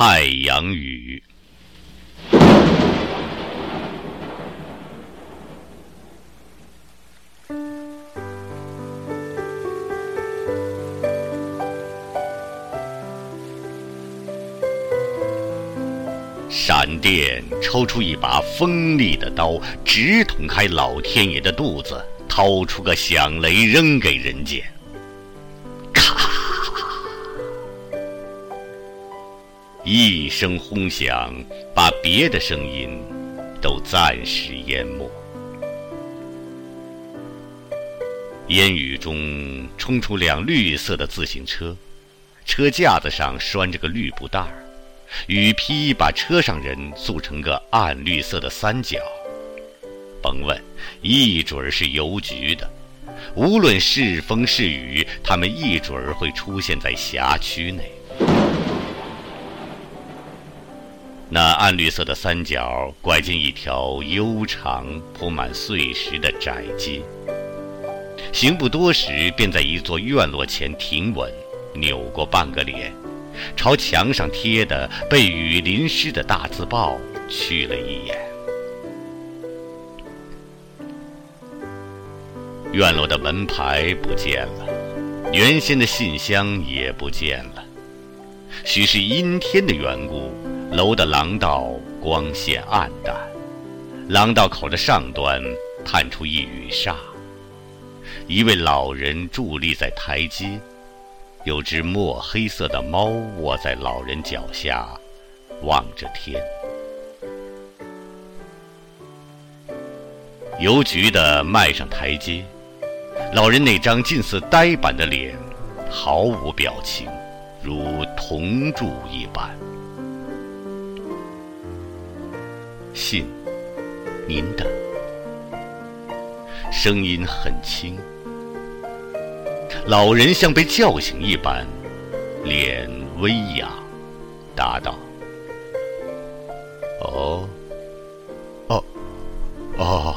太阳雨。闪电抽出一把锋利的刀，直捅开老天爷的肚子，掏出个响雷扔给人间。一声轰响，把别的声音都暂时淹没。烟雨中冲出辆绿色的自行车，车架子上拴着个绿布袋儿。雨披把车上人塑成个暗绿色的三角，甭问，一准儿是邮局的。无论是风是雨，他们一准儿会出现在辖区内。那暗绿色的三角拐进一条悠长、铺满碎石的窄街，行不多时，便在一座院落前停稳，扭过半个脸。朝墙上贴的被雨淋湿的大字报去了一眼，院落的门牌不见了，原先的信箱也不见了。许是阴天的缘故，楼的廊道光线暗淡，廊道口的上端探出一羽纱，一位老人伫立在台阶。有只墨黑色的猫卧在老人脚下，望着天。邮局的迈上台阶，老人那张近似呆板的脸，毫无表情，如铜铸一般。信，您的。声音很轻。老人像被叫醒一般，脸微扬，答道：“哦，哦，哦。”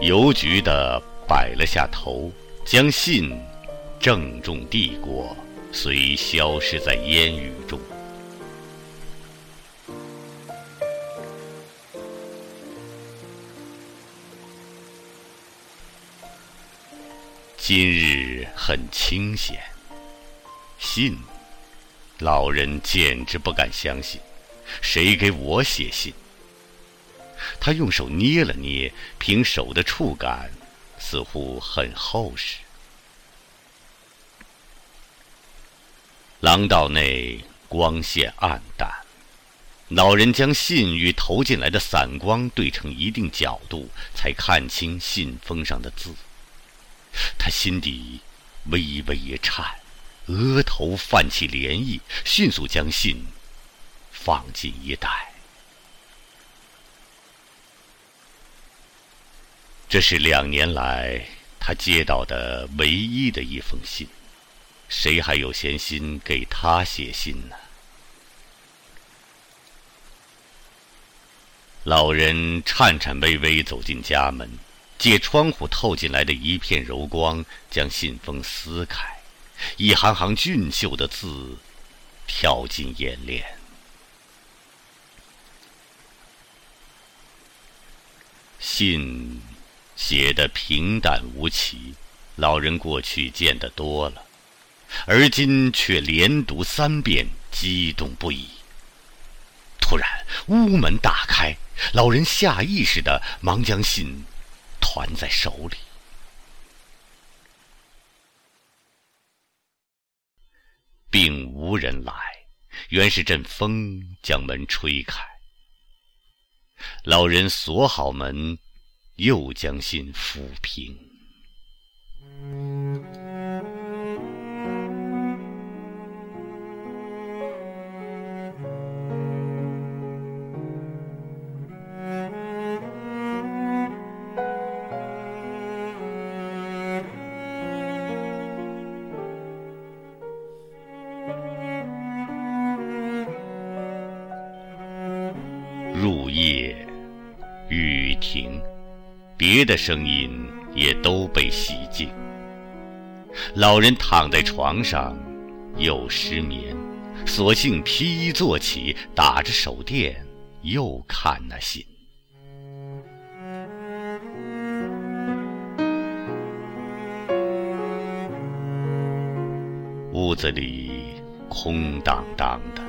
邮局的摆了下头，将信郑重递过，随消失在烟雨中。今日很清闲，信，老人简直不敢相信，谁给我写信？他用手捏了捏，凭手的触感，似乎很厚实。廊道内光线暗淡，老人将信与投进来的散光对成一定角度，才看清信封上的字。他心底微微一颤，额头泛起涟漪，迅速将信放进衣袋。这是两年来他接到的唯一的一封信，谁还有闲心给他写信呢？老人颤颤巍巍走进家门。借窗户透进来的一片柔光，将信封撕开，一行行俊秀的字跳进眼帘。信写的平淡无奇，老人过去见得多了，而今却连读三遍，激动不已。突然，屋门大开，老人下意识的忙将信。团在手里，并无人来，原是阵风将门吹开。老人锁好门，又将信抚平。入夜，雨停，别的声音也都被洗净。老人躺在床上，又失眠，索性披衣坐起，打着手电，又看那信。屋子里空荡荡的，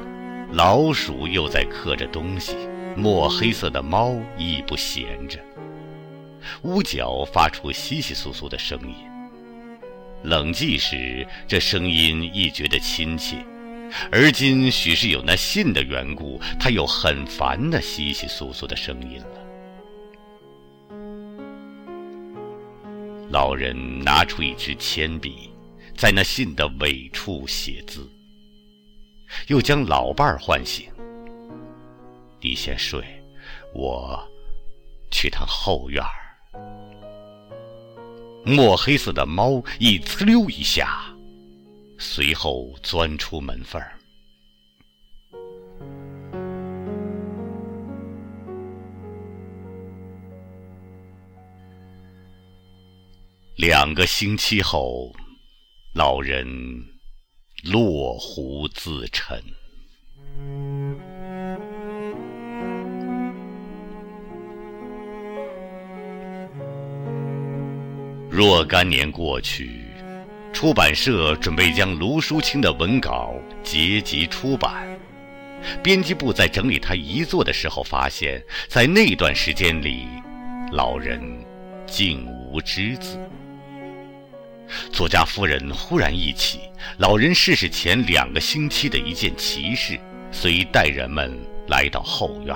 老鼠又在嗑着东西，墨黑色的猫亦不闲着。屋角发出窸窸窣窣的声音。冷寂时，这声音亦觉得亲切；而今许是有那信的缘故，它又很烦那窸窸窣窣的声音了。老人拿出一支铅笔，在那信的尾处写字，又将老伴儿唤醒：“你先睡，我去趟后院儿。”墨黑色的猫一呲溜一下，随后钻出门缝儿。两个星期后，老人落湖自沉。若干年过去，出版社准备将卢淑清的文稿结集出版。编辑部在整理他遗作的时候，发现，在那段时间里，老人竟无只字。作家夫人忽然忆起老人逝世前两个星期的一件奇事，随带人们来到后院。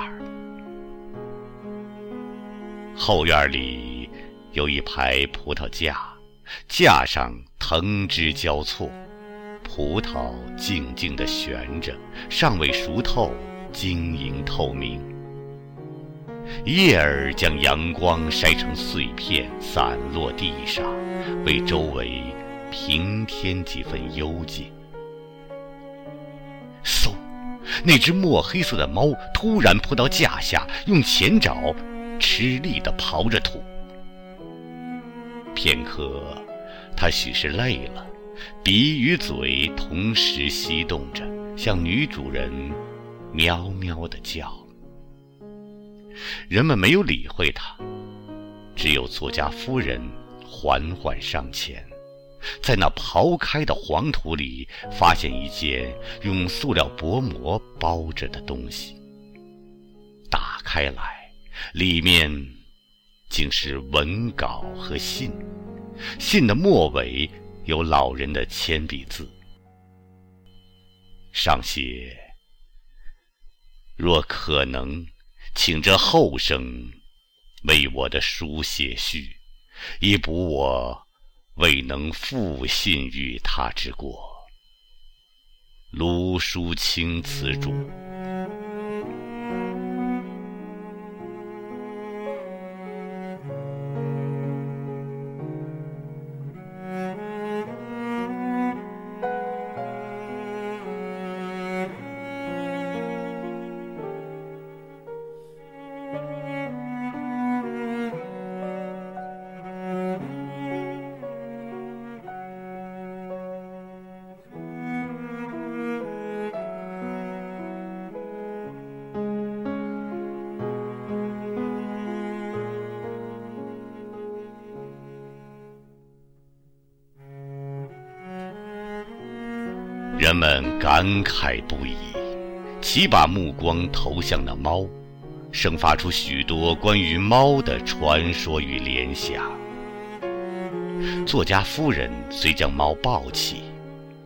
后院里。有一排葡萄架，架上藤枝交错，葡萄静静地悬着，尚未熟透，晶莹透明。叶儿将阳光筛成碎片，散落地上，为周围平添几分幽静。嗖！那只墨黑色的猫突然扑到架下，用前爪吃力地刨着土。片刻，他许是累了，鼻与嘴同时翕动着，向女主人喵喵地叫。人们没有理会他，只有作家夫人缓缓上前，在那刨开的黄土里发现一件用塑料薄膜包着的东西。打开来，里面。竟是文稿和信，信的末尾有老人的铅笔字，上写：“若可能，请这后生为我的书写序，以补我未能复信于他之过。”卢书清此主。人们感慨不已，齐把目光投向那猫，生发出许多关于猫的传说与联想。作家夫人虽将猫抱起，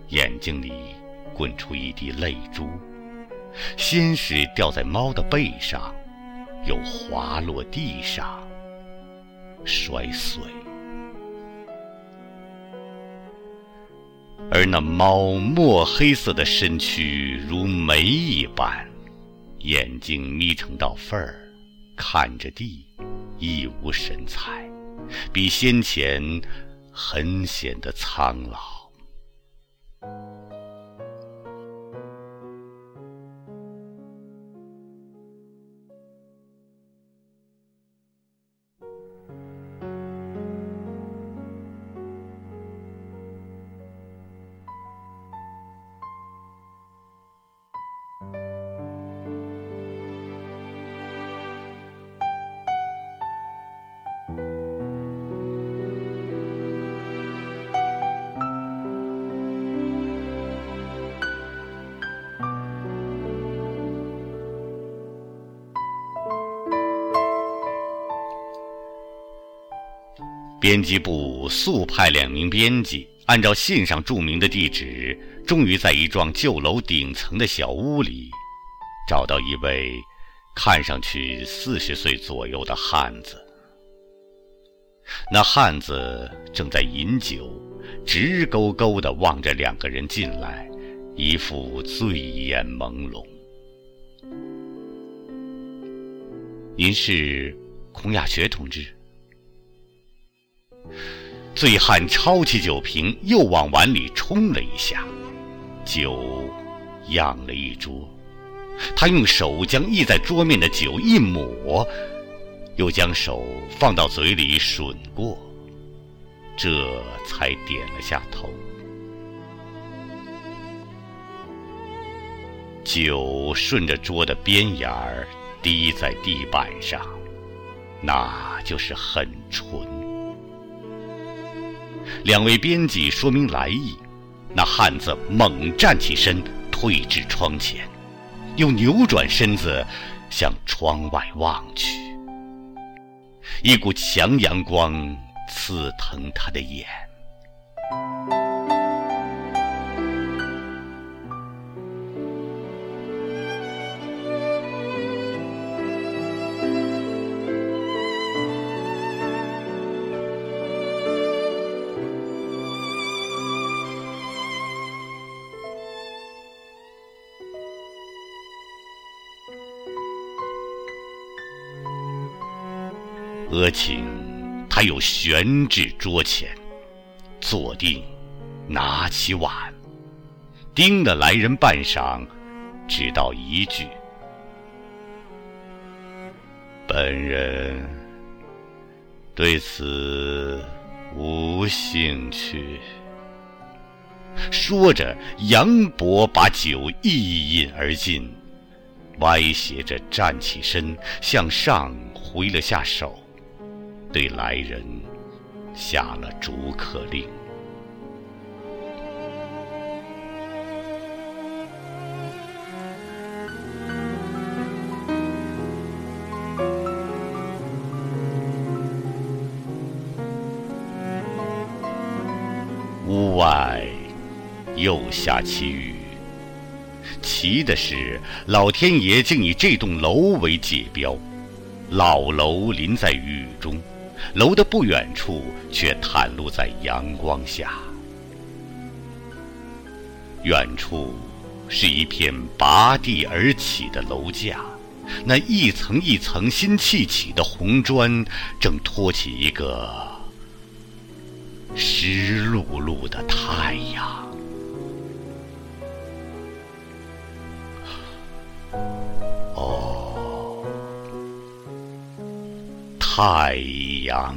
眼睛里滚出一滴泪珠，先是掉在猫的背上，又滑落地上，摔碎。而那猫墨黑色的身躯如煤一般，眼睛眯成道缝儿，看着地，一无神采，比先前很显得苍老。编辑部速派两名编辑，按照信上注明的地址，终于在一幢旧楼顶层的小屋里，找到一位看上去四十岁左右的汉子。那汉子正在饮酒，直勾勾地望着两个人进来，一副醉眼朦胧。您是孔亚学同志？醉汉抄起酒瓶，又往碗里冲了一下，酒漾了一桌。他用手将溢在桌面的酒一抹，又将手放到嘴里吮过，这才点了下头。酒顺着桌的边沿儿滴在地板上，那就是很纯。两位编辑说明来意，那汉子猛站起身，退至窗前，又扭转身子向窗外望去。一股强阳光刺疼他的眼。额请他又悬至桌前，坐定，拿起碗，盯了来人半晌，只道一句：“本人对此无兴趣。”说着，杨伯把酒一饮而尽，歪斜着站起身，向上挥了下手。对来人下了逐客令。屋外又下起雨，奇的是，老天爷竟以这栋楼为界标，老楼临在雨中。楼的不远处却袒露在阳光下，远处是一片拔地而起的楼架，那一层一层新砌起的红砖正托起一个湿漉漉的太阳。太阳。